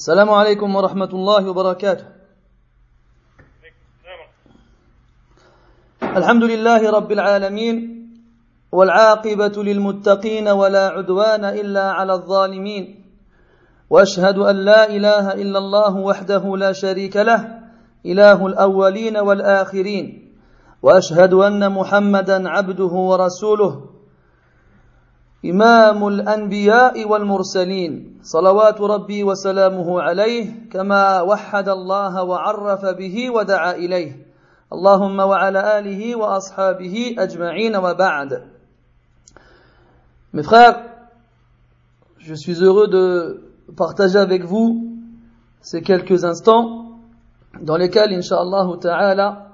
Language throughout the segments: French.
السلام عليكم ورحمة الله وبركاته. الحمد لله رب العالمين والعاقبة للمتقين ولا عدوان إلا على الظالمين. وأشهد أن لا إله إلا الله وحده لا شريك له إله الأولين والآخرين. وأشهد أن محمدا عبده ورسوله. إمام الأنبياء والمرسلين صلوات ربي وسلامه عليه كما وحد الله وعرف به ودعا إليه اللهم وعلى آله وأصحابه أجمعين وبعد Mes frères, je suis heureux de partager avec vous ces quelques instants dans lesquels, Inch'Allah Ta'ala,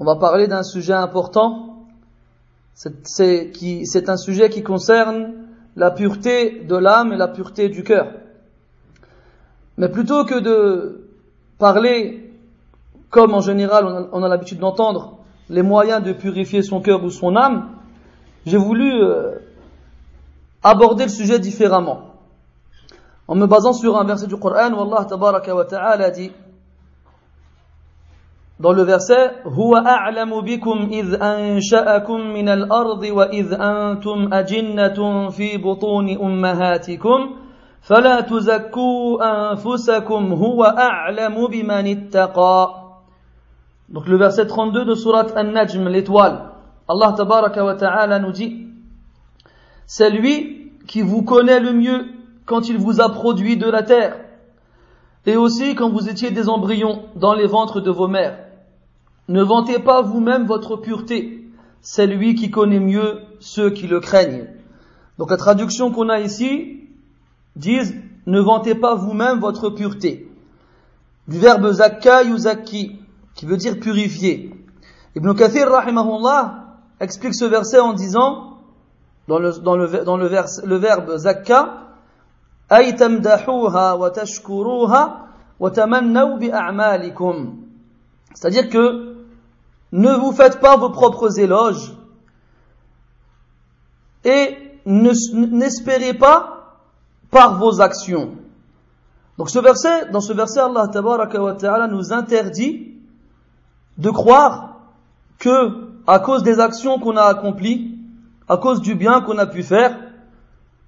on va parler d'un sujet important c'est un sujet qui concerne la pureté de l'âme et la pureté du cœur. Mais plutôt que de parler, comme en général on a, l'habitude d'entendre, les moyens de purifier son cœur ou son âme, j'ai voulu euh, aborder le sujet différemment. En me basant sur un verset du Coran où Allah wa ta'ala dit dans le verset هو أعلم بكم إذ أنشأكم من الأرض وإذ أنتم أجنة في بطون أمهاتكم فلا تزكوا أنفسكم هو أعلم بمن اتقى Donc le verset 32 de surat An-Najm, l'étoile, Allah tabaraka wa ta'ala nous dit C'est lui qui vous connaît le mieux quand il vous a produit de la terre et aussi quand vous étiez des embryons dans les ventres de vos mères. Ne vantez pas vous-même votre pureté. C'est lui qui connaît mieux ceux qui le craignent. Donc la traduction qu'on a ici dit ne vantez pas vous-même votre pureté. Du verbe zakka yuzakki, qui veut dire purifier. Ibn Kathir rahimahullah explique ce verset en disant dans le, le verbe zakka wa wa. C'est-à-dire que ne vous faites pas vos propres éloges et n'espérez pas par vos actions. Donc ce verset, dans ce verset, Allah ta'ala nous interdit de croire que, à cause des actions qu'on a accomplies, à cause du bien qu'on a pu faire,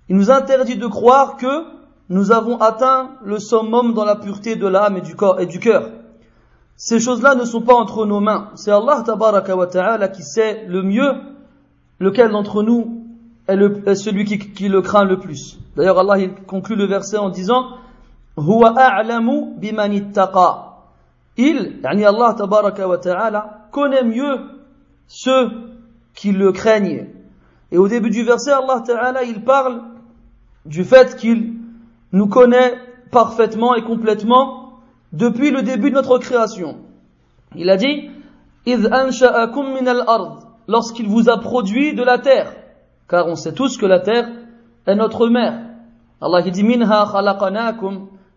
il nous interdit de croire que nous avons atteint le summum dans la pureté de l'âme et du corps et du cœur. Ces choses-là ne sont pas entre nos mains. C'est Allah wa ta'ala qui sait le mieux lequel d'entre nous est, celui qui, le craint le plus. D'ailleurs, Allah il conclut le verset en disant Huwa Il, yani Allah wa ta'ala, connaît mieux ceux qui le craignent. Et au début du verset, Allah ta'ala, il parle du fait qu'il nous connaît parfaitement et complètement depuis le début de notre création. Il a dit lorsqu'il vous a produit de la terre, car on sait tous que la terre est notre mère. Allah dit minha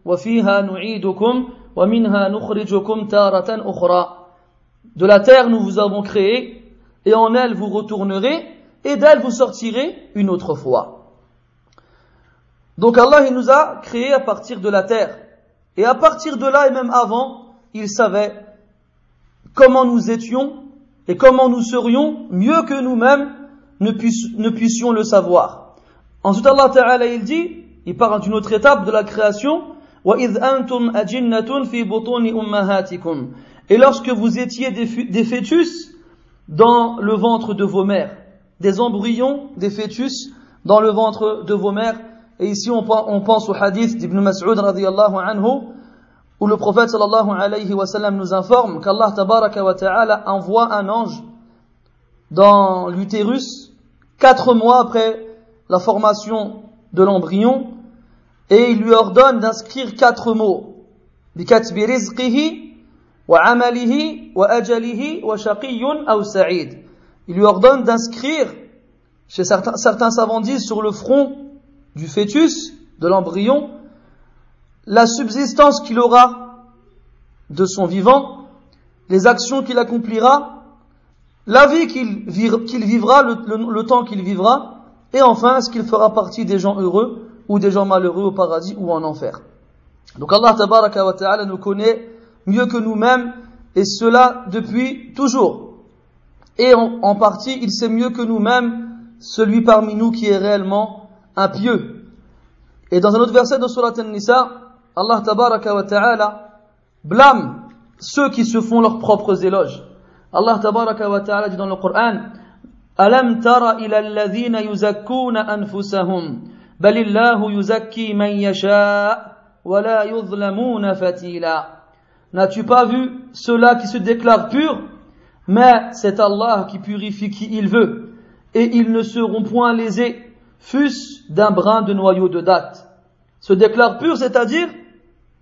wa fiha nu'idukum wa minha nukhrijukum taratan ukhra. De la terre nous vous avons créé et en elle vous retournerez et d'elle vous sortirez une autre fois. Donc Allah il nous a créé à partir de la terre. Et à partir de là et même avant, il savait comment nous étions et comment nous serions mieux que nous-mêmes ne, puissions le savoir. Ensuite Allah Ta'ala il dit, il parle d'une autre étape de la création, et lorsque vous étiez des fœtus dans le ventre de vos mères, des embryons, des fœtus dans le ventre de vos mères, et ici, on, pense au hadith d'Ibn Mas'ud radiyallahu anhu, où le prophète sallallahu alayhi wa sallam nous informe qu'Allah tabaraka wa ta'ala envoie un ange dans l'utérus quatre mois après la formation de l'embryon et il lui ordonne d'inscrire quatre mots. Il lui ordonne d'inscrire, chez certains, certains savants disent, sur le front du fœtus, de l'embryon, la subsistance qu'il aura de son vivant, les actions qu'il accomplira, la vie qu'il vivra, le, temps qu'il vivra, et enfin, est-ce qu'il fera partie des gens heureux ou des gens malheureux au paradis ou en enfer. Donc Allah tabaraka wa ta'ala nous connaît mieux que nous-mêmes et cela depuis toujours. Et en, en partie, il sait mieux que nous-mêmes celui parmi nous qui est réellement impieux. Et dans un autre verset de Surat An-Nisa, Allah tabaraka wa ta'ala blâme ceux qui se font leurs propres éloges. Allah tabaraka wa ta'ala dit dans le Coran Alam tara ila alladhina yuzakkuna anfusahum bal illahu yuzakki man yasha wa la yuzlamuna fatila. N'as-tu pas vu ceux-là qui se déclarent purs? Mais c'est Allah qui purifie qui il veut et ils ne seront point lésés fût-ce d'un brin de noyau de date. Se déclarent purs, c'est-à-dire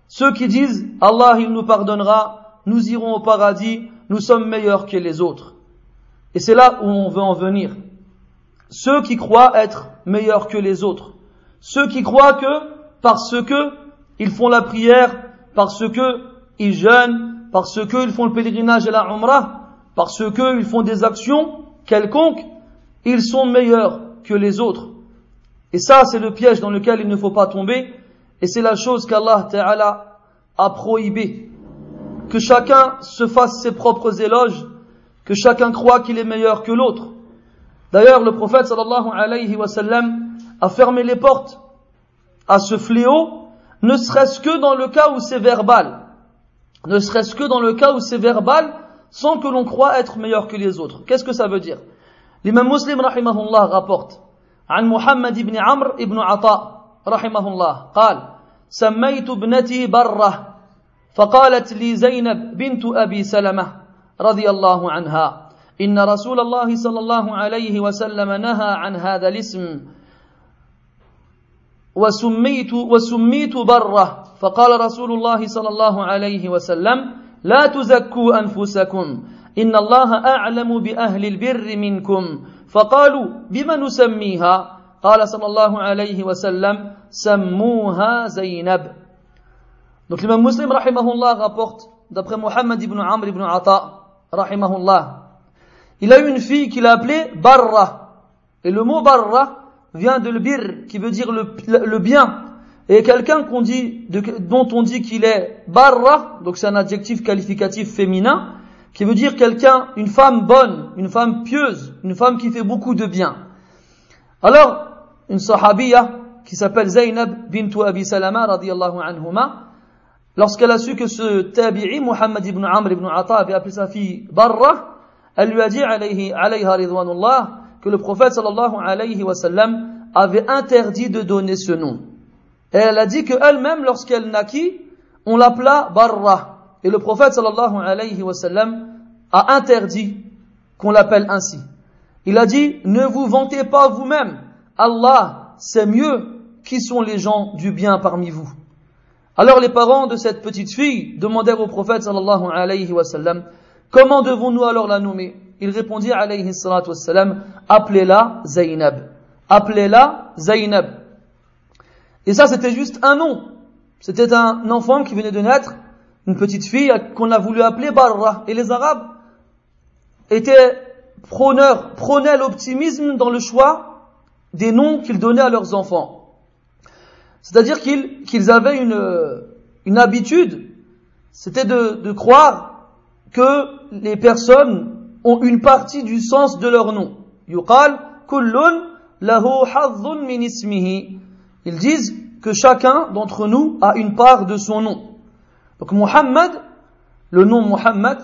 ceux qui disent Allah il nous pardonnera, nous irons au paradis, nous sommes meilleurs que les autres. Et c'est là où on veut en venir. Ceux qui croient être meilleurs que les autres. Ceux qui croient que parce que ils font la prière, parce que ils jeûnent, parce qu'ils font le pèlerinage et la umrah, parce qu'ils font des actions quelconques, ils sont meilleurs que les autres. Et ça, c'est le piège dans lequel il ne faut pas tomber, et c'est la chose qu'Allah Ta'ala a prohibé. Que chacun se fasse ses propres éloges, que chacun croit qu'il est meilleur que l'autre. D'ailleurs, le prophète sallallahu alayhi wa sallam a fermé les portes à ce fléau, ne serait-ce que dans le cas où c'est verbal. Ne serait-ce que dans le cas où c'est verbal, sans que l'on croit être meilleur que les autres. Qu'est-ce que ça veut dire? L'imam muslim rahimahullah rapporte عن محمد بن عمرو بن عطاء رحمه الله. قال سميت ابنتي برة فقالت لي زينب بنت أبي سلمة رضي الله عنها. إن رسول الله صلى الله عليه وسلم نهى عن هذا الاسم. وسميت وسميت برة فقال رسول الله صلى الله عليه وسلم لا تزكوا أنفسكم إن الله أعلم بأهل البر منكم. فقالوا بما نسميها قال صلى الله عليه وسلم سموها زينب Donc l'imam muslim rahimahullah rapporte d'après Muhammad ibn Amr ibn Ata rahimahullah il a eu une fille qu'il a appelée Barra et le mot Barra vient de bir qui veut dire le, le bien et quelqu'un qu'on dit de, dont on dit qu'il est Barra donc c'est un adjectif qualificatif féminin qui veut dire quelqu'un, une femme bonne, une femme pieuse, une femme qui fait beaucoup de bien. Alors, une sahabiya qui s'appelle Zainab bint Abi Salama radiyallahu anhuma, lorsqu'elle a su que ce tabi'i, Muhammad ibn Amr ibn Ata, avait appelé sa fille Barra, elle lui a dit alayhi, alayha ridwanullah, que le prophète sallallahu alayhi wa sallam avait interdit de donner ce nom. Et elle a dit qu'elle-même, lorsqu'elle naquit, on l'appela Barra. Et le prophète a interdit qu'on l'appelle ainsi. Il a dit, ne vous vantez pas vous-même. Allah sait mieux qui sont les gens du bien parmi vous. Alors les parents de cette petite fille demandèrent au prophète sallallahu alayhi wa comment devons-nous alors la nommer? Il répondit appelez-la Zainab. Appelez-la Zainab. Et ça c'était juste un nom. C'était un enfant qui venait de naître une petite fille qu'on a voulu appeler Barra. Et les Arabes étaient prôneurs, prônaient l'optimisme dans le choix des noms qu'ils donnaient à leurs enfants. C'est-à-dire qu'ils avaient une, habitude, c'était de, de croire que les personnes ont une partie du sens de leur nom. Yuqal kullun lahu min ismihi. Ils disent que chacun d'entre nous a une part de son nom. Donc Muhammad, le nom Muhammad,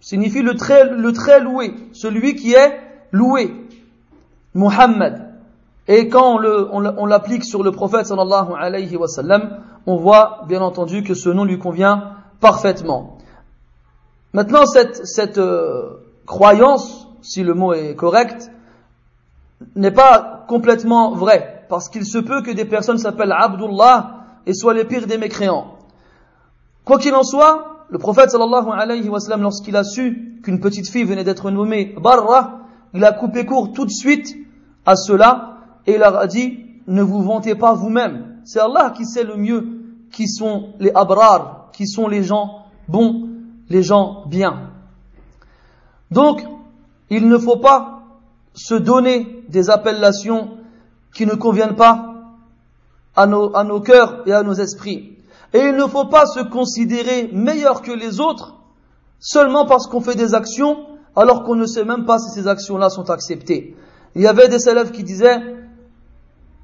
signifie le très, le très loué, celui qui est loué. Muhammad. Et quand on l'applique sur le prophète sallallahu alayhi wa sallam, on voit bien entendu que ce nom lui convient parfaitement. Maintenant, cette, cette euh, croyance, si le mot est correct, n'est pas complètement vraie, parce qu'il se peut que des personnes s'appellent Abdullah et soient les pires des mécréants. Quoi qu'il en soit, le prophète sallallahu alayhi wa sallam, lorsqu'il a su qu'une petite fille venait d'être nommée Barra, il a coupé court tout de suite à cela et il leur a dit, ne vous vantez pas vous-même. C'est Allah qui sait le mieux qui sont les abrar, qui sont les gens bons, les gens bien. Donc, il ne faut pas se donner des appellations qui ne conviennent pas à nos, à nos cœurs et à nos esprits. Et il ne faut pas se considérer meilleur que les autres seulement parce qu'on fait des actions alors qu'on ne sait même pas si ces actions-là sont acceptées. Il y avait des élèves qui disaient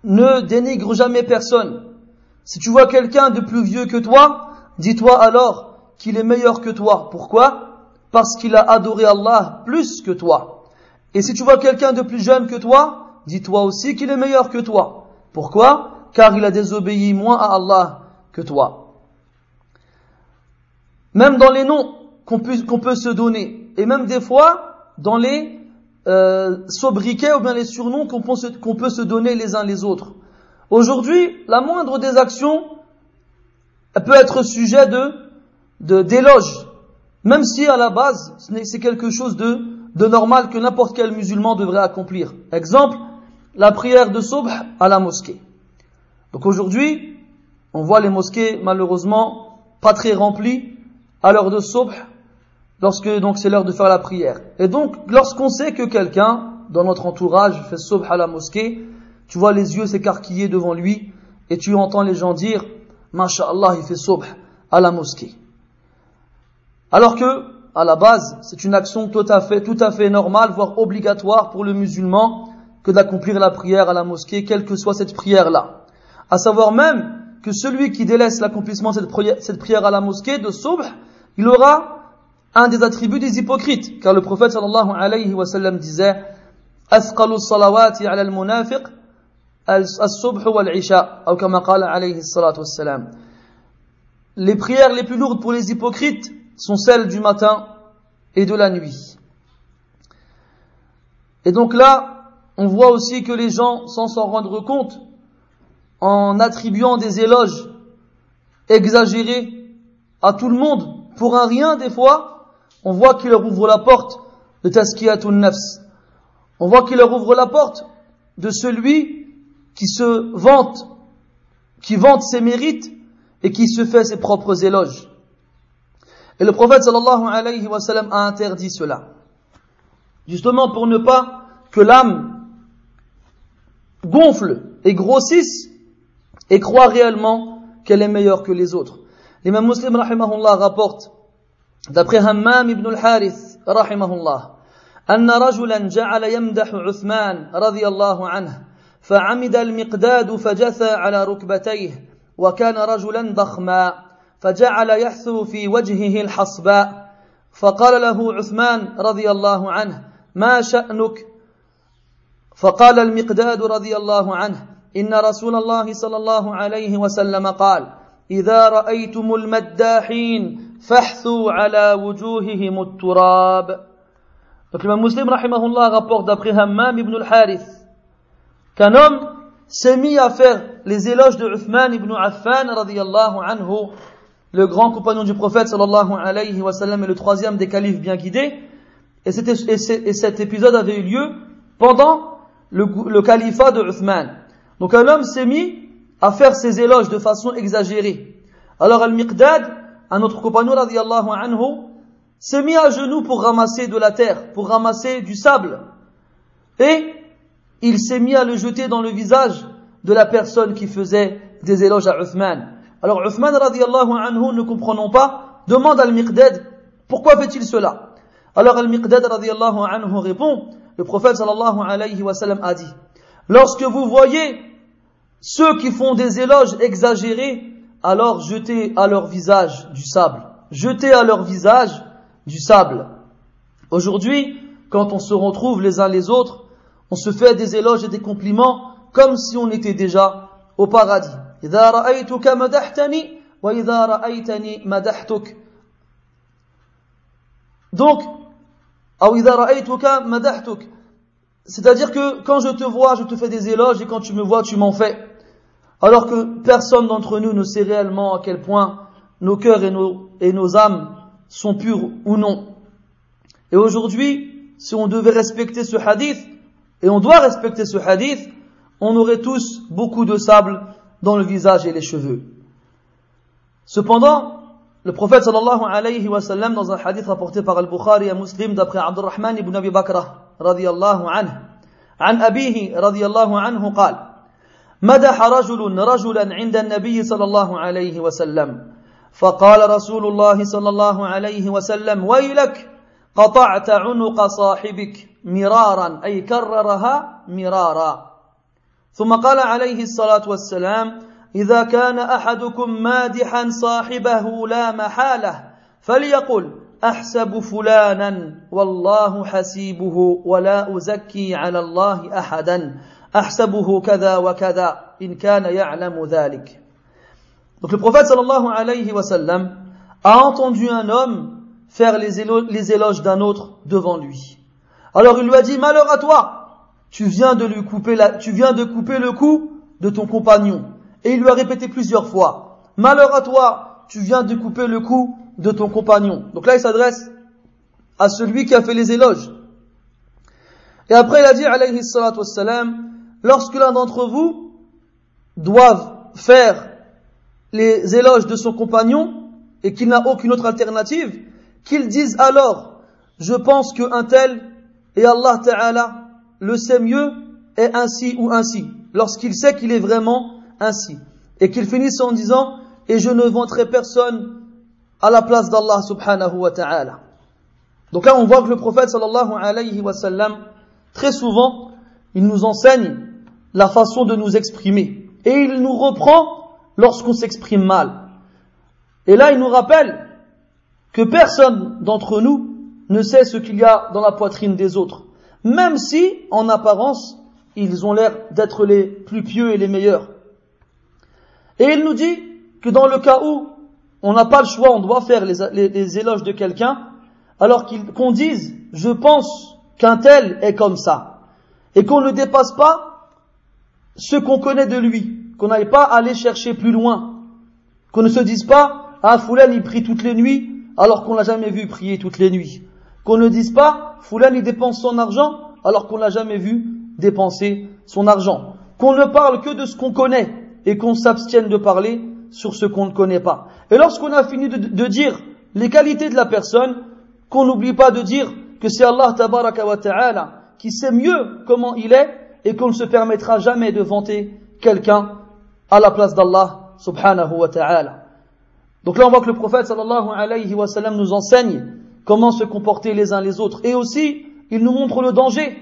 ne dénigre jamais personne. Si tu vois quelqu'un de plus vieux que toi, dis-toi alors qu'il est meilleur que toi. Pourquoi? Parce qu'il a adoré Allah plus que toi. Et si tu vois quelqu'un de plus jeune que toi, dis-toi aussi qu'il est meilleur que toi. Pourquoi? Car il a désobéi moins à Allah que toi. Même dans les noms qu'on peut, se donner, et même des fois dans les euh, sobriquets ou bien les surnoms qu'on peut, se donner les uns les autres. Aujourd'hui, la moindre des actions peut être sujet de d'éloge, même si à la base c'est quelque chose de, de normal que n'importe quel musulman devrait accomplir. Exemple, la prière de Subh à la mosquée. Donc aujourd'hui, on voit les mosquées malheureusement pas très remplies à l'heure de Subh, lorsque donc c'est l'heure de faire la prière. Et donc, lorsqu'on sait que quelqu'un dans notre entourage fait Subh à la mosquée, tu vois les yeux s'écarquiller devant lui et tu entends les gens dire Masha'Allah, il fait Subh à la mosquée. Alors que, à la base, c'est une action tout à fait, tout à fait normale, voire obligatoire pour le musulman que d'accomplir la prière à la mosquée, quelle que soit cette prière-là. À savoir même que celui qui délaisse l'accomplissement de cette prière, à la mosquée de Subh, il aura un des attributs des hypocrites. Car le prophète sallallahu alayhi wa sallam disait أثقل الصلوات على المنافق الصبح والعشاء أو كما قال عليه الصلاة والسلام Les prières les plus lourdes pour les hypocrites sont celles du matin et de la nuit. Et donc là, on voit aussi que les gens, sans s'en rendre compte, en attribuant des éloges exagérés à tout le monde, pour un rien des fois, on voit qu'il leur ouvre la porte de Taskiyatun Nafs. On voit qu'il leur ouvre la porte de celui qui se vante, qui vante ses mérites et qui se fait ses propres éloges. Et le prophète sallallahu alayhi wa a interdit cela. Justement pour ne pas que l'âme gonfle et grossisse et croit réellement qu'elle est meilleure que les autres. L'imam muslim rahimahullah rapporte d'après Hammam ibn al-Harith rahimahullah أن رجلا جعل يمدح عثمان رضي الله عنه فعمد المقداد فجثى على ركبتيه وكان رجلا ضخما فجعل يحثو في وجهه الحصباء فقال له عثمان رضي الله عنه ما شأنك فقال المقداد رضي الله عنه إن رسول الله صلى الله عليه وسلم قال إذا رأيتم المداحين فاحثوا على وجوههم التراب Donc l'imam muslim rahimahullah rapporte d'après Hammam ibn al-Harith qu'un homme s'est mis à faire les éloges de Uthman ibn Affan radiyallahu anhu, le grand compagnon du prophète sallallahu alayhi wa sallam et le troisième des califes bien guidés. Et, et, et cet épisode avait eu lieu pendant le, le califat de Uthman. Donc un homme s'est mis à faire ses éloges de façon exagérée. Alors Al-Miqdad, un autre compagnon radiallahu anhu, s'est mis à genoux pour ramasser de la terre, pour ramasser du sable. Et il s'est mis à le jeter dans le visage de la personne qui faisait des éloges à Uthman. Alors Uthman radiallahu anhu, ne comprenant pas, demande à Al-Miqdad, pourquoi fait-il cela? Alors Al-Miqdad radiallahu anhu répond, le prophète sallallahu a dit, lorsque vous voyez ceux qui font des éloges exagérés, alors jetez à leur visage du sable. Jetez à leur visage du sable. Aujourd'hui, quand on se retrouve les uns les autres, on se fait des éloges et des compliments comme si on était déjà au paradis. Donc, c'est-à-dire que quand je te vois, je te fais des éloges et quand tu me vois, tu m'en fais alors que personne d'entre nous ne sait réellement à quel point nos cœurs et nos, et nos âmes sont purs ou non. Et aujourd'hui, si on devait respecter ce hadith, et on doit respecter ce hadith, on aurait tous beaucoup de sable dans le visage et les cheveux. Cependant, le prophète sallallahu alayhi wa sallam, dans un hadith rapporté par Al-Bukhari et Muslim d'après Abdurrahman ibn Abi Bakr, radiyallahu anhu, عن أبيه رضي الله عنه قال مدح رجل رجلا عند النبي صلى الله عليه وسلم. فقال رسول الله صلى الله عليه وسلم ويلك قطعت عنق صاحبك مرارا. أي كررها مرارا. ثم قال عليه الصلاة والسلام إذا كان أحدكم مادحا صاحبه لا محالة فليقل أحسب فلانا والله حسيبه ولا أزكي على الله أحدا. احسبه كذا وكذا ان كان يعلم ذلك Donc le prophète sallallahu alayhi wa sallam a entendu un homme faire les éloges, d'un autre devant lui. Alors il lui a dit, malheur à toi, tu viens de lui couper la, tu viens de couper le cou de ton compagnon. Et il lui a répété plusieurs fois, malheur à toi, tu viens de couper le cou de ton compagnon. Donc là il s'adresse à celui qui a fait les éloges. Et après il a dit, alayhi salatu wassalam, lorsque l'un d'entre vous doivent faire les éloges de son compagnon et qu'il n'a aucune autre alternative, qu'il dise alors, je pense qu'un tel et Allah Ta'ala le sait mieux est ainsi ou ainsi, lorsqu'il sait qu'il est vraiment ainsi. Et qu'il finisse en disant, et je ne vanterai personne à la place d'Allah subhanahu wa ta'ala. Donc là, on voit que le prophète sallallahu alayhi wa sallam, très souvent, il nous enseigne la façon de nous exprimer. Et il nous reprend lorsqu'on s'exprime mal. Et là, il nous rappelle que personne d'entre nous ne sait ce qu'il y a dans la poitrine des autres, même si, en apparence, ils ont l'air d'être les plus pieux et les meilleurs. Et il nous dit que dans le cas où on n'a pas le choix, on doit faire les, éloges de quelqu'un, alors qu'on dise, je pense qu'un tel est comme ça, et qu'on ne dépasse pas ce qu'on connaît de lui, qu'on n'aille pas aller chercher plus loin, qu'on ne se dise pas, ah, Foulan il prie toutes les nuits, alors qu'on l'a jamais vu prier toutes les nuits. Qu'on ne dise pas, Foulan il dépense son argent, alors qu'on l'a jamais vu dépenser son argent. Qu'on ne parle que de ce qu'on connaît, et qu'on s'abstienne de parler sur ce qu'on ne connaît pas. Et lorsqu'on a fini de, de, dire les qualités de la personne, qu'on n'oublie pas de dire que c'est Allah ta'ala qui sait mieux comment il est et qu'on ne se permettra jamais de vanter quelqu'un à la place d'Allah subhanahu wa ta'ala. Donc là on voit que le prophète sallallahu alayhi wa sallam nous enseigne comment se comporter les uns les autres et aussi il nous montre le danger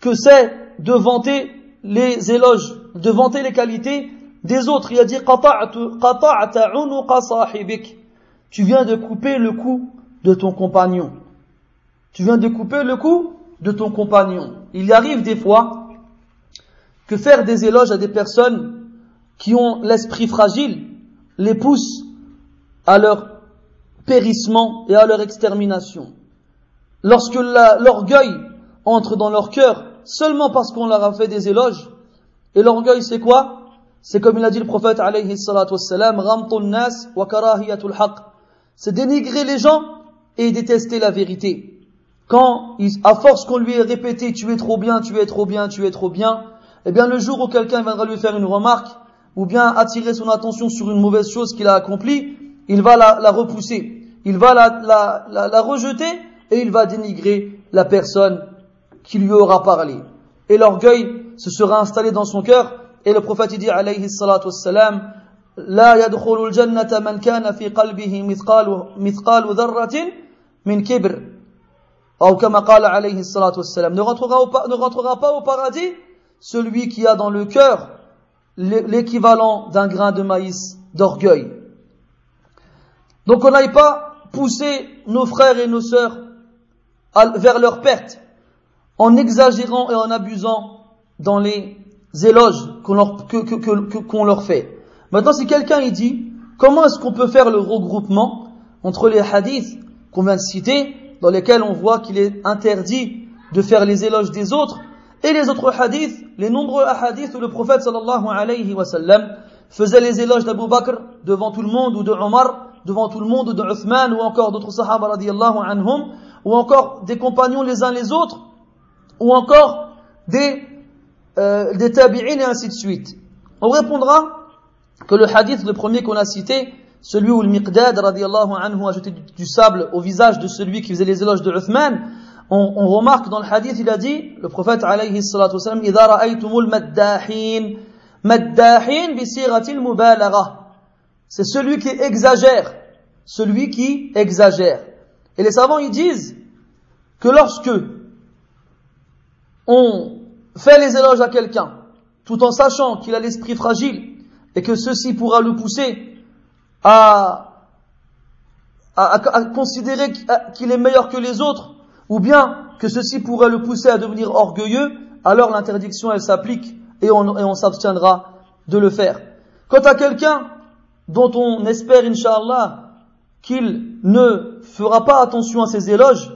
que c'est de vanter les éloges, de vanter les qualités des autres. Il a dit Tu viens de couper le cou de ton compagnon. Tu viens de couper le cou de ton compagnon. Il arrive des fois que faire des éloges à des personnes qui ont l'esprit fragile les poussent à leur périssement et à leur extermination. Lorsque l'orgueil entre dans leur cœur seulement parce qu'on leur a fait des éloges, et l'orgueil c'est quoi? C'est comme il a dit le prophète alayhi salatu nas wa karahiyatul haq. C'est dénigrer les gens et détester la vérité Quand, à force qu'on lui ait répété tu es trop bien, tu es trop bien, tu es trop bien, eh bien le jour où quelqu'un viendra lui faire une remarque, ou bien attirer son attention sur une mauvaise chose qu'il a accomplie, il va la, repousser, il va la, la, rejeter et il va dénigrer la personne qui lui aura parlé. Et l'orgueil se sera installé dans son cœur et le prophète dit alayhi salatu wassalam لا يدخل الجنة من كان في قلبه مثقال مثقال ذرة من كبر ne rentrera, ne rentrera pas au paradis celui qui a dans le cœur l'équivalent d'un grain de maïs d'orgueil. Donc on n'aille pas pousser nos frères et nos sœurs vers leur perte en exagérant et en abusant dans les éloges qu'on leur, leur fait. Maintenant, si quelqu'un dit, comment est-ce qu'on peut faire le regroupement entre les hadiths qu'on vient de citer, dans lesquels on voit qu'il est interdit de faire les éloges des autres, et les autres hadiths, les nombreux hadiths où le prophète sallallahu alayhi wa sallam faisait les éloges d'Abu Bakr devant tout le monde, ou de Omar devant tout le monde, ou de Uthman, ou encore d'autres sahaba radiallahu anhum, ou encore des compagnons les uns les autres, ou encore des, euh, des tabi'in et ainsi de suite. On répondra que le hadith, le premier qu'on a cité, celui où le Miqdad radiallahu anhu a jeté du, sable au visage de celui qui faisait les éloges de Uthman, on, on, remarque dans le hadith, il a dit, le prophète alayhi salatu wasalam, إِذَا رَأَيْتُمُ الْمَدَّاحِينَ Maddahin bisiratil mubalagha. C'est celui qui exagère. Celui qui exagère. Et les savants, ils disent que lorsque on fait les éloges à quelqu'un, tout en sachant qu'il a l'esprit fragile et que ceci pourra le pousser à, à, à considérer qu'il est meilleur que les autres, ou bien que ceci pourrait le pousser à devenir orgueilleux, alors l'interdiction elle s'applique et on, et on s'abstiendra de le faire. Quant à quelqu'un dont on espère, inshallah, qu'il ne fera pas attention à ses éloges,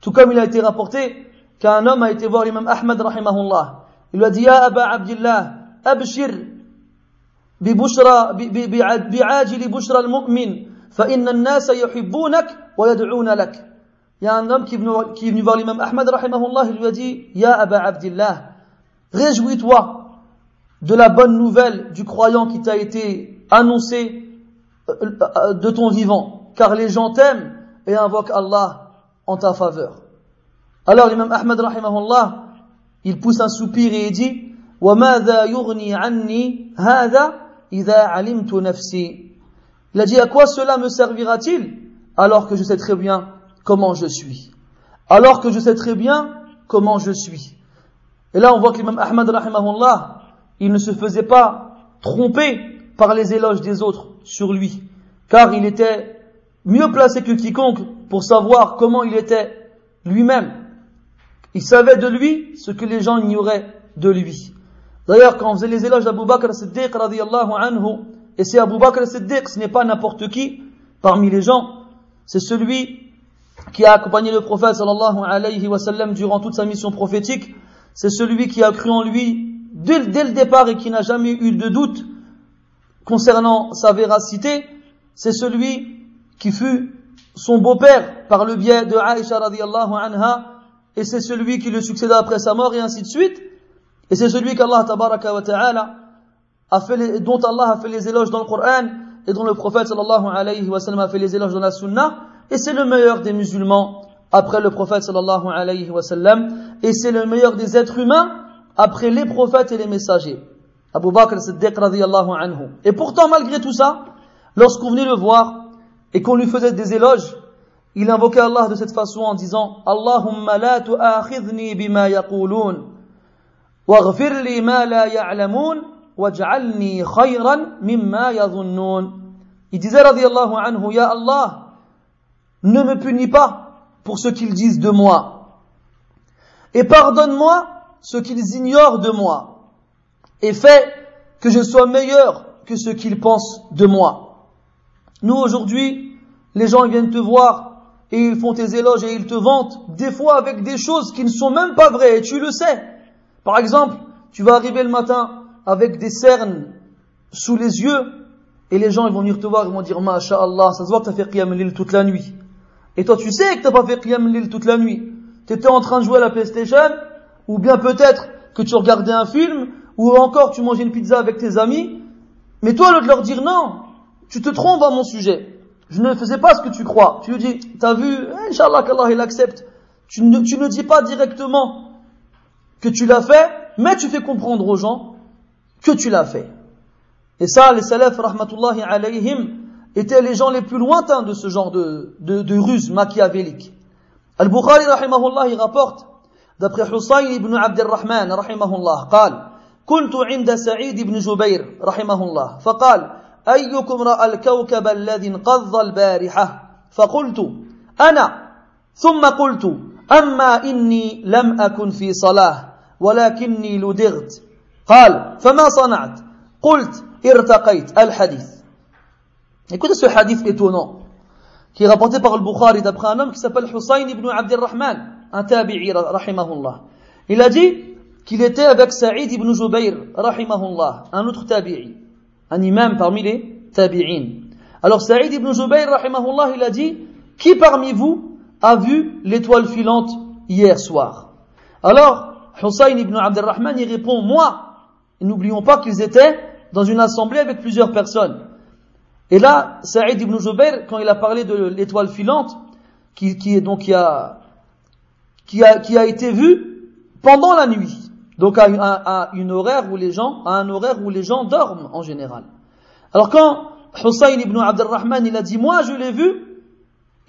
tout comme il a été rapporté qu'un homme a été voir l'imam Ahmad rahimahullah. Il lui a dit, Ya Aba Abdillah, abshir ببشرى بعاجل بشرى المؤمن فإن الناس يحبونك ويدعون لك Il y a un homme qui est venu, qui est venu voir l'imam Ahmad rahimahullah, il de la bonne nouvelle du croyant qui t'a été annoncé de ton vivant, car les gens t'aiment et invoquent Allah en ta faveur. Alors l'imam Ahmad rahimahullah, il pousse un soupir et il dit وَمَاذَا يُغْنِي عَنِّي هَذَا il a dit à quoi cela me servira-t-il alors que je sais très bien comment je suis? Alors que je sais très bien comment je suis. Et là on voit que l'imam Ahmad rahimahullah il ne se faisait pas tromper par les éloges des autres sur lui. Car il était mieux placé que quiconque pour savoir comment il était lui-même. Il savait de lui ce que les gens ignoraient de lui D'ailleurs, quand on faisait les éloges d'Abu Bakr Siddiq radiallahu anhu, et c'est Abu Bakr Siddiq, ce n'est pas n'importe qui parmi les gens, c'est celui qui a accompagné le prophète sallallahu alayhi wa sallam durant toute sa mission prophétique, c'est celui qui a cru en lui dès, le départ et qui n'a jamais eu de doute concernant sa véracité, c'est celui qui fut son beau-père par le biais de Aisha radiallahu anha, et c'est celui qui le succéda après sa mort et ainsi de suite. Et c'est celui qu'Allah tabaraka wa ta'ala a fait les, dont Allah a fait les éloges dans le Coran et dont le prophète sallallahu alayhi wa sallam a fait les éloges dans la sunna et c'est le meilleur des musulmans après le prophète sallallahu alayhi wa sallam et c'est le meilleur des êtres humains après les prophètes et les messagers. Abu Bakr Siddiq radiyallahu anhu. Et pourtant malgré tout ça, lorsqu'on venait le voir et qu'on lui faisait des éloges, il invoquait Allah de cette façon en disant Allahumma la tu'akhidhni bima yaqulun واغفر لي ما لا يعلمون واجعلني خيرا مما يظنون Il disait radiallahu anhu, Ya Allah, ne me punis pas pour ce qu'ils disent de moi. Et pardonne-moi ce qu'ils ignorent de moi. Et fais que je sois meilleur que ce qu'ils pensent de moi. Nous aujourd'hui, les gens viennent te voir et ils font tes éloges et ils te vantent, des fois avec des choses qui ne sont même pas vraies, et tu le sais. Par exemple, tu vas arriver le matin avec des cernes sous les yeux et les gens ils vont venir te voir, ils vont dire Masha'Allah, ça se voit que tu as fait Qiyam Lil toute la nuit. Et toi tu sais que tu n'as pas fait Qiyam Lil toute la nuit. Tu étais en train de jouer à la PlayStation ou bien peut-être que tu regardais un film ou encore tu mangeais une pizza avec tes amis. Mais toi, au lieu de leur dire non, tu te trompes à mon sujet. Je ne faisais pas ce que tu crois. Tu lui dis, t'as vu, Inch'Allah qu'Allah il accepte. Tu ne, tu ne dis pas directement, que tu l'as fait, mais tu fais comprendre aux gens que tu l'as fait. Et ça, les salafs, rahmatullahi alayhim, étaient les gens les plus lointains de ce genre de, de, de ruse machiavélique. Al-Bukhari, rahimahullah, il rapporte, d'après Hussein ibn Abd al-Rahman, rahimahullah, قال كنت عند سعيد بن جبير رحمه الله فقال أيكم رأى الكوكب الذي انقض البارحة فقلت أنا ثم قلت أما إني لم أكن في صلاة ولكني لدغت قال فما صنعت قلت ارتقيت الحديث Écoutez ce hadith étonnant qui est rapporté par le Bukhari d'après un homme qui s'appelle Hussein ibn Abdirrahman, un tabi'i rahimahullah. Il a dit qu'il était avec Saïd ibn Jubayr rahimahullah, un autre tabi'i, un imam parmi les tabi'in. Alors Saïd ibn Jubayr rahimahullah, il a dit qui parmi vous a vu l'étoile filante hier soir Alors Hussein ibn Abdelrahman y répond Moi, n'oublions pas qu'ils étaient dans une assemblée avec plusieurs personnes. Et là, Saïd ibn Jubair, quand il a parlé de l'étoile filante, qui, qui est donc qui a, qui a, qui a été vue pendant la nuit. Donc à, une horaire où les gens, à un horaire où les gens dorment en général. Alors quand Hussein ibn Abdurrahman il a dit moi je l'ai vu,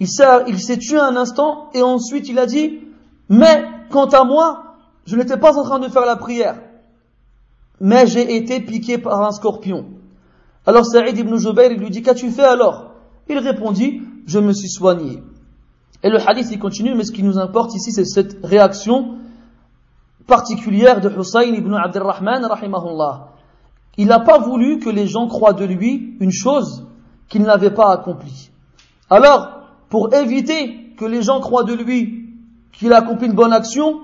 il s'est tué un instant et ensuite il a dit mais quant à moi je n'étais pas en train de faire la prière mais j'ai été piqué par un scorpion. Alors Saïd ibn Jubayr il lui dit qu'as-tu fait alors? Il répondit je me suis soigné. Et le hadith il continue mais ce qui nous importe ici c'est cette réaction particulière de Hussein ibn Abdurrahman rahimahullah. Il n'a pas voulu que les gens croient de lui une chose qu'il n'avait pas accomplie. Alors, pour éviter que les gens croient de lui qu'il a accompli une bonne action,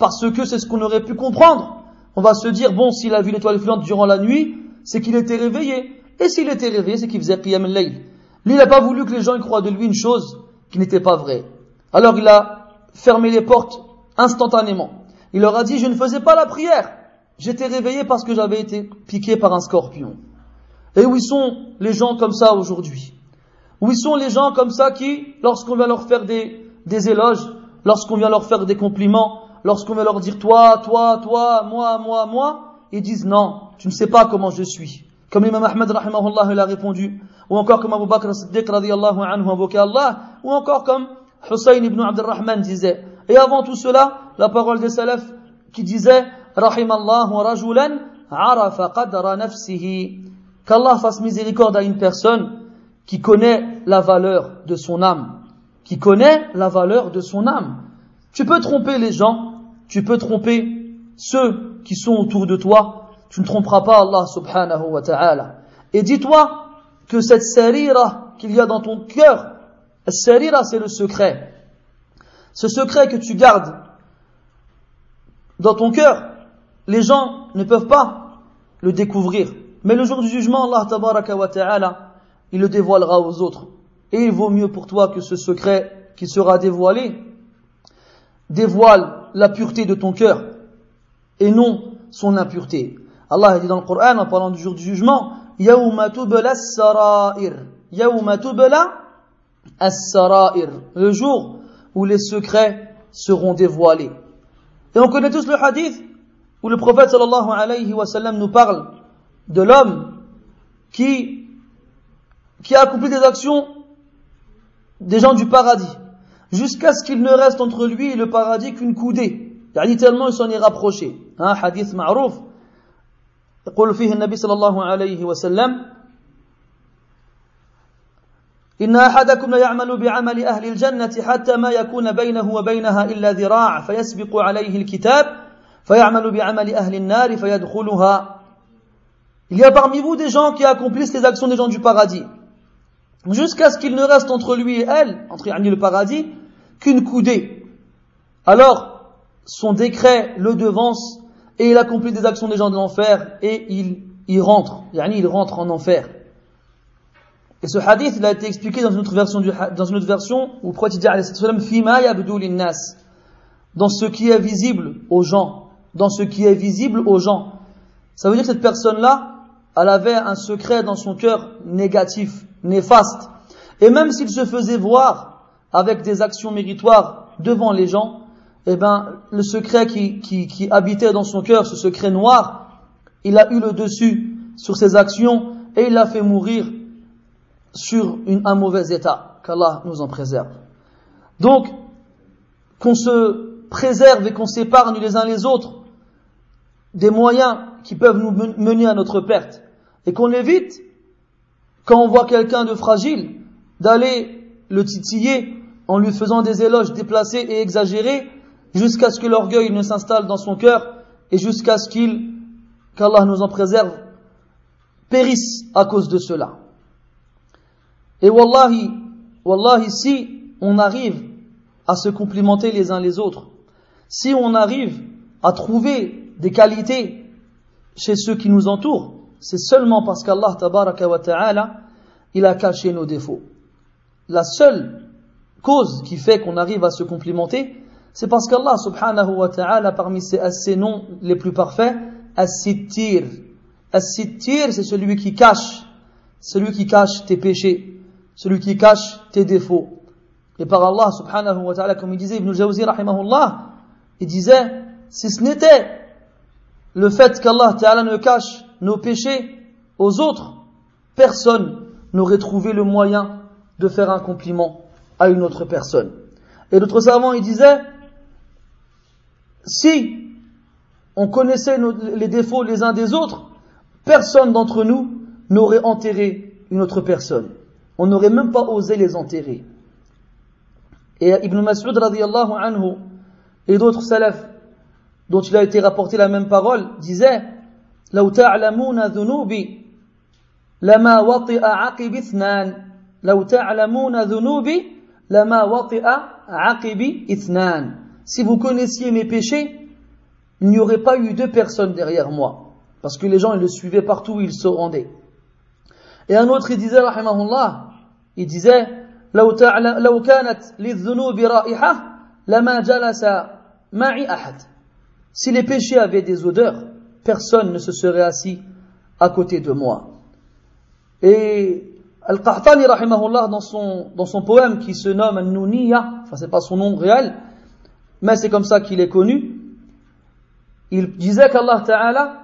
parce que c'est ce qu'on aurait pu comprendre, on va se dire, bon, s'il a vu l'étoile filante durant la nuit, c'est qu'il était réveillé. Et s'il était réveillé, c'est qu'il faisait Qiyam al-Layl. Lui, il n'a pas voulu que les gens croient de lui une chose qui n'était pas vraie. Alors il a fermé les portes instantanément. Il leur a dit, je ne faisais pas la prière. J'étais réveillé parce que j'avais été piqué par un scorpion. Et où sont les gens comme ça aujourd'hui? Où sont les gens comme ça qui, lorsqu'on vient leur faire des éloges, lorsqu'on vient leur faire des compliments, lorsqu'on vient leur dire toi, toi, toi, moi, moi, moi, ils disent non, tu ne sais pas comment je suis. Comme l'imam Ahmed rahimahullah il a répondu, ou encore comme Abu Bakr Siddiq radiallahu anhu invoquait Allah, ou encore comme Hussein ibn Abdurrahman disait. Et avant tout cela, la parole des salafs qui disait Qu'Allah fasse miséricorde à une personne qui connaît la valeur de son âme. Qui connaît la valeur de son âme. Tu peux tromper les gens, tu peux tromper ceux qui sont autour de toi, tu ne tromperas pas Allah subhanahu wa ta'ala. Et dis-toi que cette sarira qu'il y a dans ton cœur, sarira c'est le secret. Ce secret que tu gardes dans ton cœur, les gens ne peuvent pas le découvrir. Mais le jour du jugement, Allah tabaraka wa ta'ala, il le dévoilera aux autres. Et il vaut mieux pour toi que ce secret qui sera dévoilé dévoile la pureté de ton cœur et non son impureté. Allah dit dans le Coran en parlant du jour du jugement. Le jour où les secrets seront dévoilés. Et on connaît tous le hadith où le prophète sallallahu nous parle de l'homme qui, qui a accompli des actions des gens du paradis, jusqu'à ce qu'il ne reste entre lui et le paradis qu'une coudée. يعني tellement il s'en est rapproché. Un hadith معروف يقول فيه النبي صلى الله عليه وسلم إن أحدكم ليعمل بعمل أهل الجنة حتى ما يكون بينه وبينها إلا ذراع فيسبق عليه الكتاب فيعمل بعمل أهل النار فيدخلها Il y a parmi vous des gens qui accomplissent les actions des gens du paradis, jusqu'à ce qu'il ne reste entre lui et elle, entre yani le paradis, qu'une coudée. Alors, son décret le devance et il accomplit des actions des gens de l'enfer et il, il rentre, il rentre en enfer. Et ce hadith, il a été expliqué dans une autre version, du, dans une autre version où le dit dans ce qui est visible aux gens, dans ce qui est visible aux gens. Ça veut dire que cette personne-là, elle avait un secret dans son cœur négatif, néfaste. Et même s'il se faisait voir avec des actions méritoires devant les gens, eh ben, le secret qui, qui, qui habitait dans son cœur, ce secret noir, il a eu le dessus sur ses actions et il l'a fait mourir sur un mauvais état. Qu'Allah nous en préserve. Donc, qu'on se préserve et qu'on s'épargne les uns les autres des moyens qui peuvent nous mener à notre perte. Et qu'on évite, quand on voit quelqu'un de fragile, d'aller le titiller en lui faisant des éloges déplacés et exagérés jusqu'à ce que l'orgueil ne s'installe dans son cœur et jusqu'à ce qu'il, qu'Allah nous en préserve, périsse à cause de cela. Et wallahi, wallahi, si on arrive à se complimenter les uns les autres, si on arrive à trouver des qualités chez ceux qui nous entourent, c'est seulement parce qu'Allah ta'ala, il a caché nos défauts. La seule cause qui fait qu'on arrive à se complimenter, c'est parce qu'Allah subhanahu wa ta'ala, parmi ses, noms les plus parfaits, As-Sittir. As-Sittir, c'est celui qui cache, celui qui cache tes péchés celui qui cache tes défauts. Et par Allah subhanahu wa ta'ala, comme il disait Ibn Jawzi rahimahullah, il disait, si ce n'était le fait qu'Allah Ta'ala ne cache nos péchés aux autres, personne n'aurait trouvé le moyen de faire un compliment à une autre personne. Et d'autres savants, ils disaient, si on connaissait les défauts les uns des autres, personne d'entre nous n'aurait enterré une autre personne. On n'aurait même pas osé les enterrer. Et Ibn Mas'ud radiallahu anhu et d'autres salafs dont il a été rapporté la même parole disaient لو تعلمون ذنوبي لما وطئ عقب اثنان لو تعلمون ذنوبي لما وطئ عقب اثنان Si vous connaissiez mes péchés, il n'y aurait pas eu deux personnes derrière moi. Parce que les gens, ils le suivaient partout où ils se rendaient. Et un autre, il disait, rahimahullah, il disait, لو, لو كانت للذنوب رائحة لما جلس معي أحد. Si les péchés avaient des odeurs, personne ne se serait assis à côté de moi. Et Al-Qahtani, rahimahullah, dans son, dans son poème qui se nomme Al-Nouniya, enfin c'est pas son nom réel, mais c'est comme ça qu'il est connu, il disait qu'Allah Ta'ala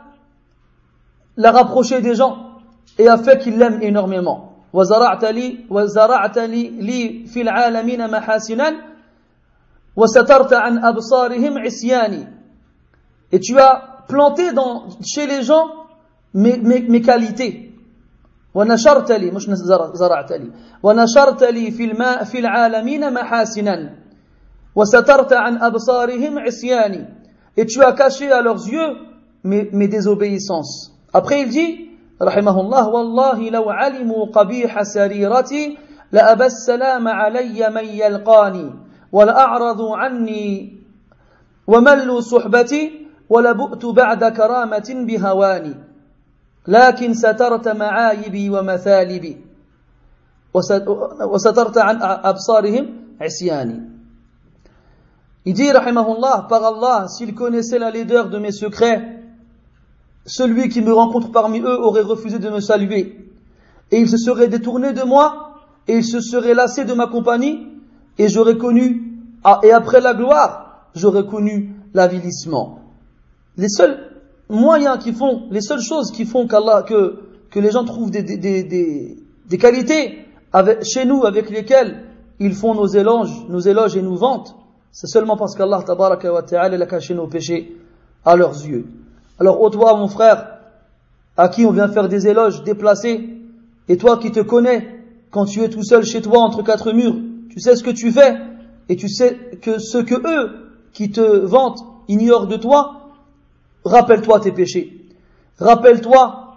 l'a rapproché des gens et a fait qu'il l'aime énormément. وزرعت لي وزرعت لي لي في العالمين محاسنا وسترت عن أبصارهم عصياني et tu as planté dans, chez les gens mes, mes, mes qualités ونشرت لي مش زرعت لي. ونشرت لي في الماء في العالمين محاسنا. وسترت عن أبصارهم عصياني. Et tu as caché à leurs yeux mes, mes désobéissances. Après il dit رحمه الله والله لو علموا قبيح سريرتي لأبى السلام علي من يلقاني ولأعرضوا عني وملوا صحبتي ولبؤت بعد كرامة بهواني لكن سترت معايبي ومثالبي وسترت عن أبصارهم عصياني Il dit, rahimahullah, par Allah, s'il connaissait la laideur de mes secrets, celui qui me rencontre parmi eux aurait refusé de me saluer. Et il se serait détourné de moi, et il se serait lassé de ma compagnie, et j'aurais connu, ah, et après la gloire, j'aurais connu l'avilissement. Les seuls moyens qui font, les seules choses qui font qu'Allah, que, que les gens trouvent des, des, des, des qualités avec, chez nous avec lesquelles ils font nos éloges, nos éloges et nous vantent, c'est seulement parce qu'Allah tabaraka wa ta'ala a caché nos péchés à leurs yeux. Alors, ô toi, mon frère, à qui on vient faire des éloges déplacés, et toi qui te connais, quand tu es tout seul chez toi entre quatre murs, tu sais ce que tu fais, et tu sais que ce que eux qui te vantent ignorent de toi, rappelle-toi tes péchés, rappelle-toi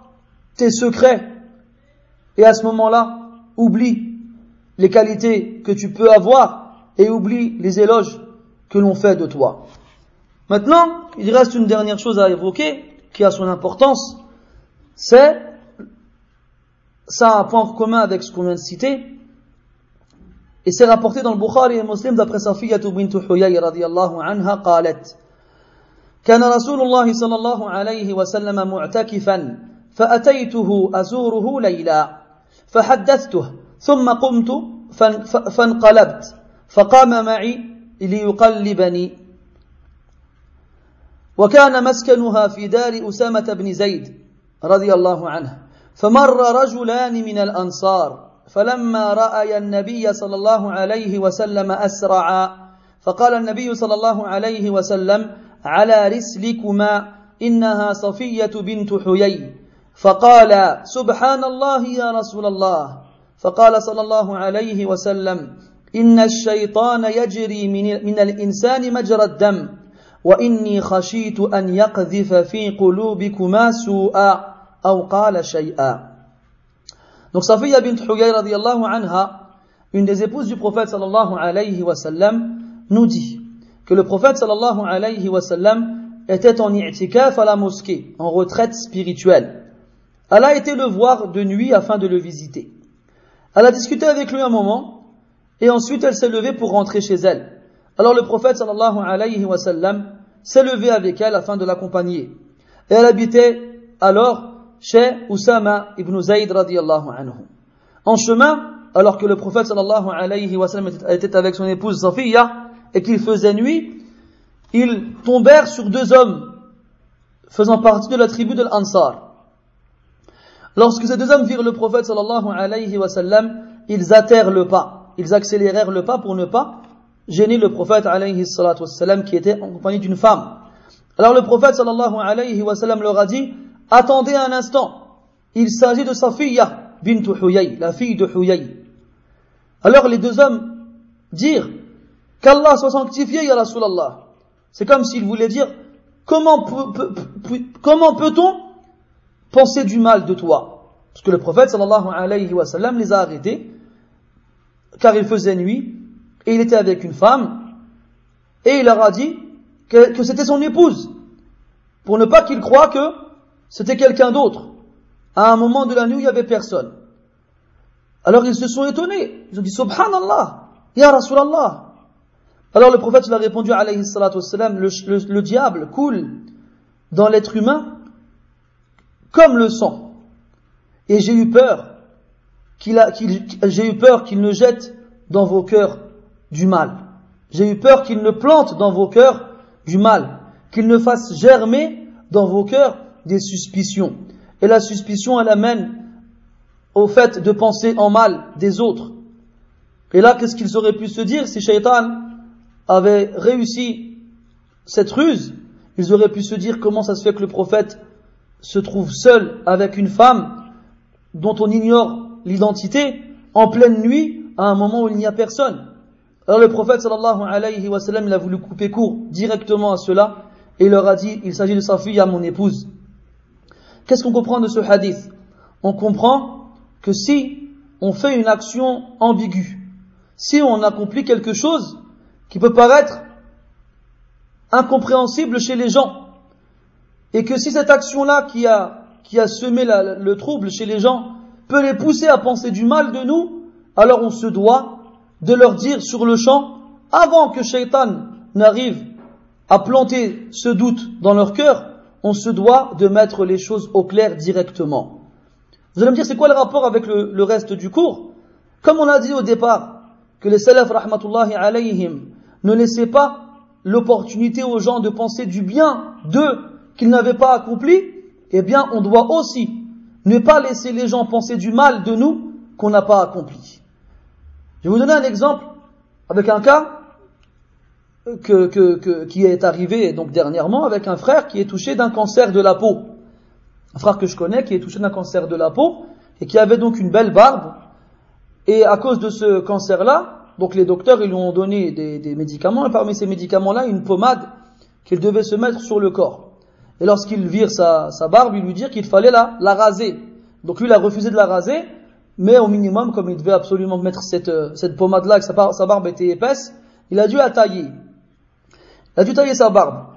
tes secrets, et à ce moment-là, oublie les qualités que tu peux avoir et oublie les éloges que l'on fait de toi. Maintenant, il reste une dernière chose à évoquer qui a son importance, c'est ça a un point commun avec ce qu'on vient de citer, et c'est rapporté dans le Bukhari et Muslim d'après sa fille Bint Huyay anha qalet. كان رسول الله صلى الله عليه وسلم معتكفا فأتيته أزوره ليلا فحدثته ثم قمت فانقلبت فقام معي ليقلبني. وكان مسكنها في دار أسامة بن زيد رضي الله عنه. فمر رجلان من الأنصار فلما رأي النبي صلى الله عليه وسلم أسرعا فقال النبي صلى الله عليه وسلم على رسلكما إنها صفية بنت حيي. فقال سبحان الله يا رسول الله. فقال صلى الله عليه وسلم إن الشيطان يجري من, الإنسان مجرى الدم وإني خشيت أن يقذف في قلوبكما سوءا أو قال شيئا. Donc Safiya bint Huyay radiallahu anha, une des épouses du prophète sallallahu alayhi wa sallam, nous dit que le prophète sallallahu alayhi wa sallam était en i'tikaf à la mosquée, en retraite spirituelle. Elle a été le voir de nuit afin de le visiter. Elle a discuté avec lui un moment, et ensuite elle s'est levée pour rentrer chez elle. Alors le prophète sallallahu alayhi wa sallam s'est levé avec elle afin de l'accompagner. Et elle habitait alors chez Usama ibn Zayd radiallahu anhu. En chemin, alors que le prophète sallallahu alayhi wa sallam était avec son épouse Safiya et qu'il faisait nuit, ils tombèrent sur deux hommes faisant partie de la tribu de l'Ansar. Lorsque ces deux hommes virent le prophète sallallahu alayhi wa sallam, ils attèrent le pas, ils accélérèrent le pas pour ne pas gêner le prophète alayhi sallam qui était en compagnie d'une femme. Alors le prophète sallallahu alayhi wa sallam leur a dit, attendez un instant, il s'agit de Safiya bint Huyay, la fille de Huyay. Alors les deux hommes dirent, qu'Allah soit sanctifié, ya Rasulallah. C'est comme s'ils voulaient dire, comment, comment peut-on penser du mal de toi? Parce que le prophète sallallahu alayhi wa sallam les a arrêtés, car il faisait nuit, et il était avec une femme, et il leur a dit que, c'était son épouse, pour ne pas qu'ils croient que c'était quelqu'un d'autre, à un moment de la nuit il n'y avait personne. Alors ils se sont étonnés, ils ont dit Subhanallah, Ya Rasulallah, alors le prophète il a répondu alayhi salatu wassalam, le, le, le diable coule dans l'être humain comme le sang. Et j'ai eu peur qu'il qu'il, j'ai eu peur qu'il ne jette dans vos cœurs du mal. J'ai eu peur qu'il ne plante dans vos cœurs du mal, qu'il ne fasse germer dans vos cœurs des suspicions. Et la suspicion, elle amène au fait de penser en mal des autres. Et là, qu'est-ce qu'ils auraient pu se dire si Shaitan avaient réussi cette ruse, ils auraient pu se dire comment ça se fait que le prophète se trouve seul avec une femme dont on ignore l'identité en pleine nuit à un moment où il n'y a personne. Alors le prophète sallallahu alayhi wa sallam, il a voulu couper court directement à cela et leur a dit, il s'agit de sa fille à mon épouse. Qu'est-ce qu'on comprend de ce hadith? On comprend que si on fait une action ambiguë, si on accomplit quelque chose qui peut paraître incompréhensible chez les gens. Et que si cette action-là qui a, qui a semé le trouble chez les gens peut les pousser à penser du mal de nous, alors on se doit de leur dire sur le champ, avant que Shaitan n'arrive à planter ce doute dans leur cœur, on se doit de mettre les choses au clair directement. Vous allez me dire, c'est quoi le rapport avec le, le reste du cours? Comme on a dit au départ, que les salafs rahmatullahi alayhim ne laissez pas l'opportunité aux gens de penser du bien d'eux qu'ils n'avaient pas accompli, eh bien, on doit aussi ne pas laisser les gens penser du mal de nous qu'on n'a pas accompli. Je vais vous donner un exemple avec un cas que, que, qui est arrivé donc dernièrement avec un frère qui est touché d'un cancer de la peau. Un frère que je connais qui est touché d'un cancer de la peau et qui avait donc une belle barbe. Et à cause de ce cancer-là, donc les docteurs, ils lui ont donné des, médicaments, et parmi ces médicaments-là, une pommade qu'il devait se mettre sur le corps. Et lorsqu'il vire sa, barbe, il lui dit qu'il fallait la, raser. Donc lui, il a refusé de la raser, mais au minimum, comme il devait absolument mettre cette, cette pommade-là, que sa, sa, barbe était épaisse, il a dû la tailler. Il a dû tailler sa barbe.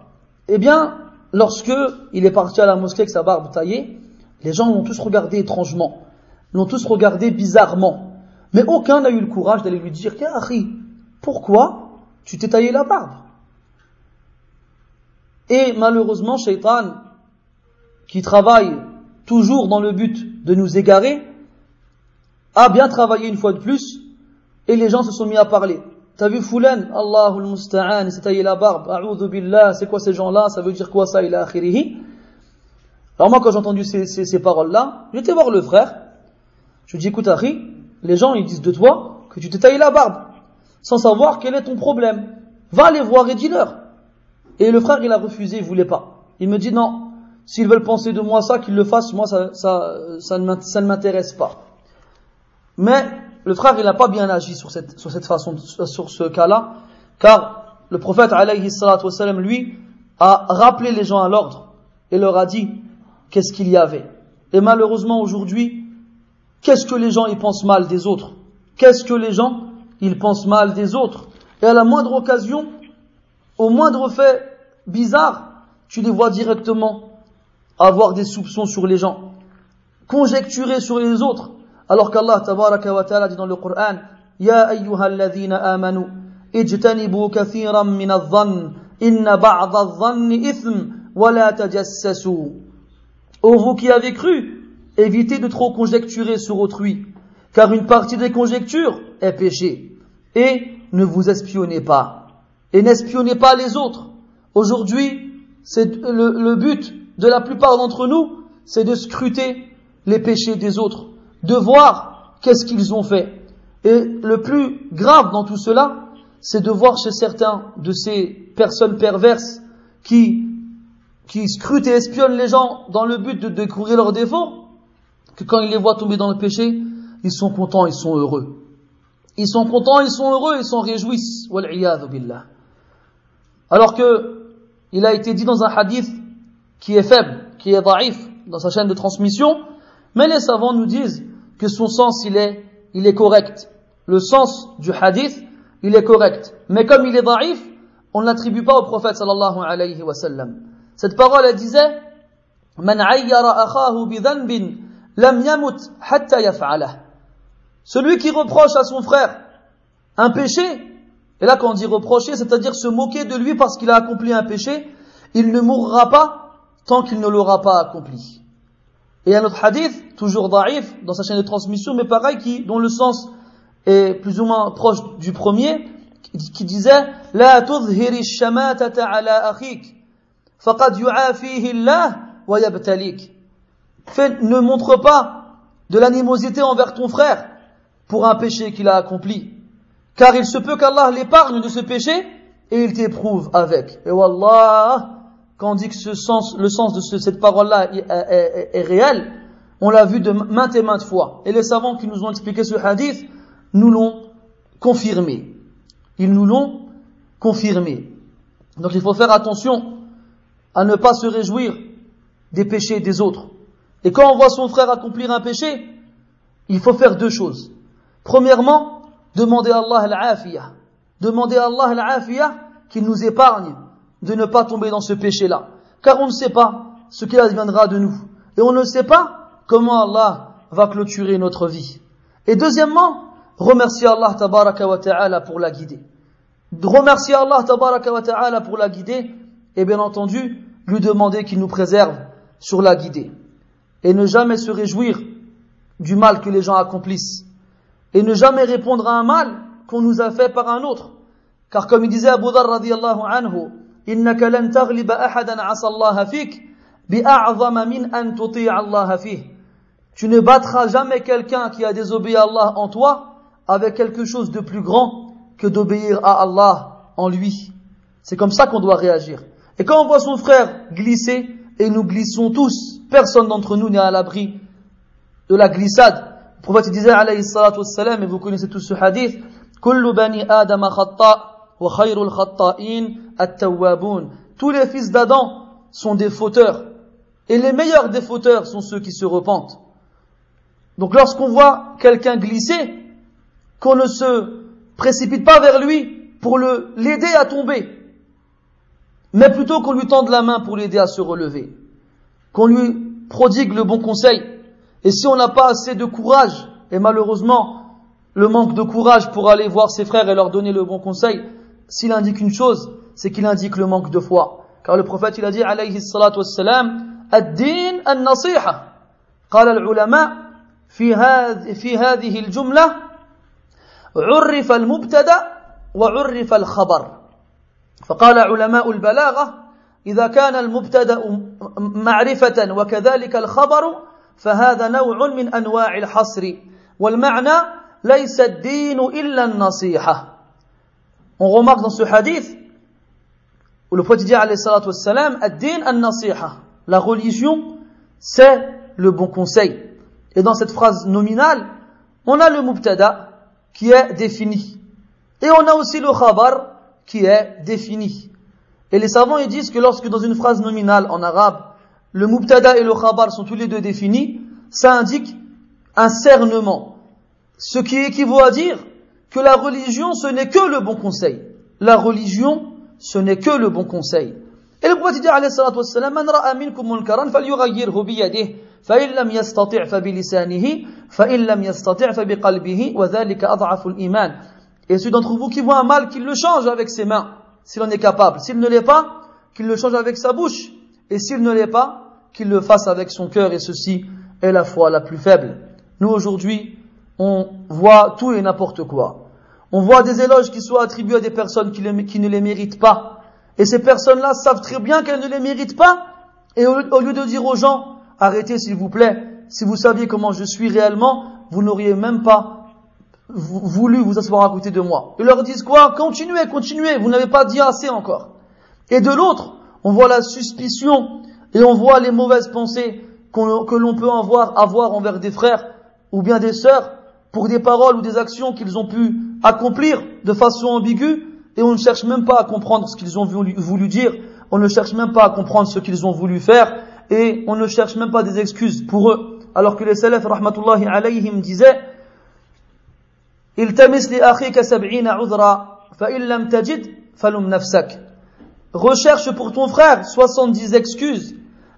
Eh bien, lorsque il est parti à la mosquée avec sa barbe taillée, les gens l'ont tous regardé étrangement, l'ont tous regardé bizarrement. Mais aucun n'a eu le courage d'aller lui dire, Kari, pourquoi tu t'es taillé la barbe? Et malheureusement, Shaitan, qui travaille toujours dans le but de nous égarer, a bien travaillé une fois de plus, et les gens se sont mis à parler. T'as vu Foulan, Allahul Musta'an, il s'est taillé la barbe, A'udhu Billah, c'est quoi ces gens-là, ça veut dire quoi ça, il a akhirihi? Alors moi, quand j'ai entendu ces, ces, paroles-là, j'étais voir le frère, je lui dis, écoute, Akhi, les gens ils disent de toi que tu t'es taillé la barbe, sans savoir quel est ton problème. Va les voir et dis-leur. Et le frère il a refusé, il voulait pas. Il me dit non, s'ils veulent penser de moi ça, qu'ils le fassent, moi ça, ça, ne m'intéresse pas. Mais le frère il n'a pas bien agi sur cette, façon, sur ce cas-là, car le prophète alayhi lui, a rappelé les gens à l'ordre et leur a dit qu'est-ce qu'il y avait. Et malheureusement aujourd'hui, Qu'est-ce que les gens ils pensent mal des autres? Qu'est-ce que les gens ils pensent mal des autres? Et à la moindre occasion, au moindre fait bizarre, tu les vois directement avoir des soupçons sur les gens, conjecturer sur les autres, alors qu'Allah tabaraka wa ta'ala dit dans le Coran Ya ayyuhalladhina amanu ijtanibu kathiran min inna ba'd adh-dhanni ithm wa la. Ô vous qui avez cru, évitez de trop conjecturer sur autrui, car une partie des conjectures est péché. Et ne vous espionnez pas. Et n'espionnez pas les autres. Aujourd'hui, c'est le, but de la plupart d'entre nous, c'est de scruter les péchés des autres, de voir qu'est-ce qu'ils ont fait. Et le plus grave dans tout cela, c'est de voir chez certains de ces personnes perverses qui, qui scrutent et espionnent les gens dans le but de découvrir leurs défauts, que quand ils les voient tomber dans le péché, ils sont contents, ils sont heureux. Ils sont contents, ils sont heureux, ils s'en réjouissent. billah. Alors que il a été dit dans un hadith qui est faible, qui est daif dans sa chaîne de transmission, mais les savants nous disent que son sens il est, il est correct. Le sens du hadith, il est correct. Mais comme il est daif, on ne l'attribue pas au prophète sallallahu alayhi wa sallam. Cette parole elle disait Man akhahu bi. Celui qui reproche à son frère un péché, et là quand on dit reprocher, c'est-à-dire se moquer de lui parce qu'il a accompli un péché, il ne mourra pas tant qu'il ne l'aura pas accompli. Et un autre hadith, toujours daif, dans sa chaîne de transmission, mais pareil, qui, dont le sens est plus ou moins proche du premier, qui disait La ala wa. Ne montre pas de l'animosité envers ton frère, pour un péché qu'il a accompli. Car il se peut qu'Allah l'épargne de ce péché et il t'éprouve avec. Et Wallah, quand on dit que le sens de cette parole-là est, réel, on l'a vu de maintes et maintes fois. Et les savants qui nous ont expliqué ce hadith nous l'ont confirmé. Ils nous l'ont confirmé. Donc il faut faire attention à ne pas se réjouir des péchés des autres. Et quand on voit son frère accomplir un péché, il faut faire deux choses. Premièrement, demander à Allah. Demander à Allah qu'il nous épargne de ne pas tomber dans ce péché-là. Car on ne sait pas ce qui adviendra de nous. Et on ne sait pas comment Allah va clôturer notre vie. Et deuxièmement, remercier Allah tabaraka wa ta'ala pour la guider. Remercier Allah tabaraka wa ta'ala pour la guider et bien entendu lui demander qu'il nous préserve sur la guidée Et ne jamais se réjouir du mal que les gens accomplissent et ne jamais répondre à un mal qu'on nous a fait par un autre. Car comme il disait Abu Dhar radiallahu anhu, إنك لن تغلب أحدا عصى الله فيك بأعظم من أن تطيع الله فيه. Tu ne battras jamais quelqu'un qui a désobéi à Allah en toi avec quelque chose de plus grand que d'obéir à Allah en lui. C'est comme ça qu'on doit réagir. Et quand on voit son frère glisser, et nous glissons tous, personne d'entre nous n'est à l'abri de la glissade, le prophète disait, alayhi salatu wassalam, et vous connaissez tous ce hadith, Kullu bani Adam wa at-tawwabun. Tous les fils d'Adam sont des fauteurs. Et les meilleurs des fauteurs sont ceux qui se repentent. Donc lorsqu'on voit quelqu'un glisser, qu'on ne se précipite pas vers lui pour l'aider à tomber, mais plutôt qu'on lui tende la main pour l'aider à se relever, qu'on lui prodigue le bon conseil, et si on n'a pas assez de courage, et malheureusement, le manque de courage pour aller voir ses frères et leur donner le bon conseil, s'il indique une chose, c'est qu'il indique le manque de foi. Car le prophète, il a dit, alayhi salatu wassalam, الدين النصيحة قال العلماء في هذه في هذه الجملة عرف المبتدأ وعرف الخبر فقال علماء البلاغة إذا كان المبتدأ معرفة وكذلك الخبر فهذا نوع من أنواع الحصر والمعنى ليس الدين إلا النصيحة On remarque dans ce hadith où le prophète dit alayhi salatu wassalam ad-din an-nasiha la religion c'est le bon conseil et dans cette phrase nominale on a le mubtada qui est défini et on a aussi le khabar qui est défini et les savants ils disent que lorsque dans une phrase nominale en arabe le mubtada et le khabar sont tous les deux définis, ça indique un cernement. Ce qui équivaut à dire que la religion, ce n'est que le bon conseil. La religion, ce n'est que le bon conseil. Et le prophète dit, alayhi salatu wassalam, man ra'a minkum munkaran falyughayyirhu biyadihi, فإن لم يستطع فبلسانه فإن لم يستطع فبقلبه وذلك أضعف الإيمان Et celui d'entre vous qui voit un mal, qu'il le change avec ses mains, s'il en est capable. S'il ne l'est pas, qu'il le change avec sa bouche. Et s'il ne l'est pas, qu'il le fasse avec son cœur et ceci est la foi la plus faible. Nous aujourd'hui, on voit tout et n'importe quoi. On voit des éloges qui soient attribués à des personnes qui, ne les méritent pas. Et ces personnes-là savent très bien qu'elles ne les méritent pas, Et au, lieu de dire aux gens, arrêtez s'il vous plaît, si vous saviez comment je suis réellement, vous n'auriez même pas voulu vous asseoir à côté de moi. Ils leur disent quoi? Continuez, continuez, vous n'avez pas dit assez encore. Et de l'autre, on voit la suspicion et on voit les mauvaises pensées que l'on peut avoir, avoir envers des frères ou bien des sœurs pour des paroles ou des actions qu'ils ont pu accomplir de façon ambiguë et on ne cherche même pas à comprendre ce qu'ils ont voulu, dire, on ne cherche même pas à comprendre ce qu'ils ont voulu faire et on ne cherche même pas des excuses pour eux. Alors que les salafs, rahmatullahi alayhim, disaient Recherche pour ton frère 70 excuses.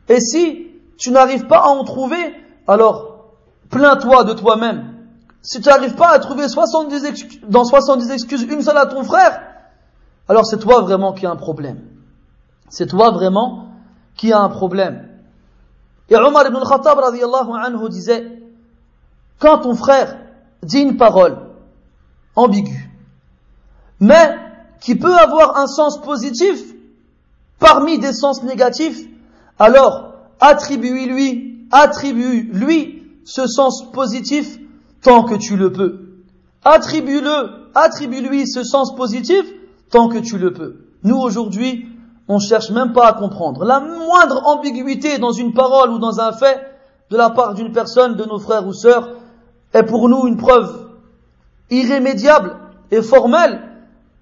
Et si tu n'arrives pas à en trouver, alors plains-toi de toi-même. Si tu n'arrives pas à trouver 70 excuses, dans 70 excuses une seule à ton frère, alors c'est toi vraiment qui as un problème. C'est toi vraiment qui as un problème. Et Omar ibn al-Khattab anhu disait, quand ton frère dit une parole ambiguë, mais qui peut avoir un sens positif parmi des sens négatifs, alors attribue-lui, attribue-lui ce sens positif tant que tu le peux. Attribue-le, attribue-lui ce sens positif tant que tu le peux. Nous aujourd'hui, on cherche même pas à comprendre. La moindre ambiguïté dans une parole ou dans un fait de la part d'une personne, de nos frères ou sœurs, est pour nous une preuve irrémédiable et formelle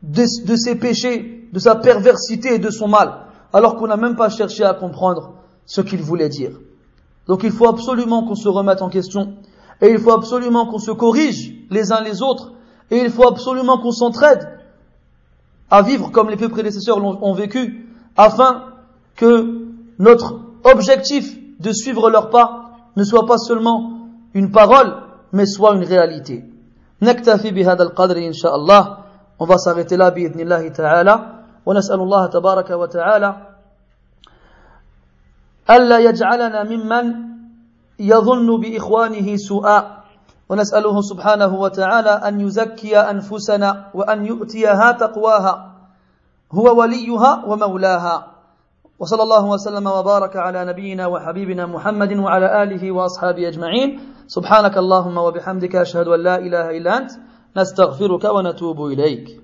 de, de ses péchés, de sa perversité et de son mal, alors qu'on n'a même pas cherché à comprendre ce qu'il voulait dire. Donc il faut absolument qu'on se remette en question, et il faut absolument qu'on se corrige les uns les autres, et il faut absolument qu'on s'entraide à vivre comme les peu prédécesseurs l'ont vécu, afin que notre objectif de suivre leur pas ne soit pas seulement une parole, mais soit une réalité. نكتفي بهذا القدر إن شاء الله. s'arrêter là بإذن الله تعالى. ونسأل الله تبارك وتعالى ألا يجعلنا ممن يظن بإخوانه سوءا. ونسأله سبحانه وتعالى أن يزكي أنفسنا وأن يؤتيها تقواها. هو وليها ومولاها. وصلى الله وسلم وبارك على نبينا وحبيبنا محمد وعلى آله وأصحابه أجمعين. سبحانك اللهم وبحمدك أشهد أن لا إله إلا أنت نستغفرك ونتوب إليك.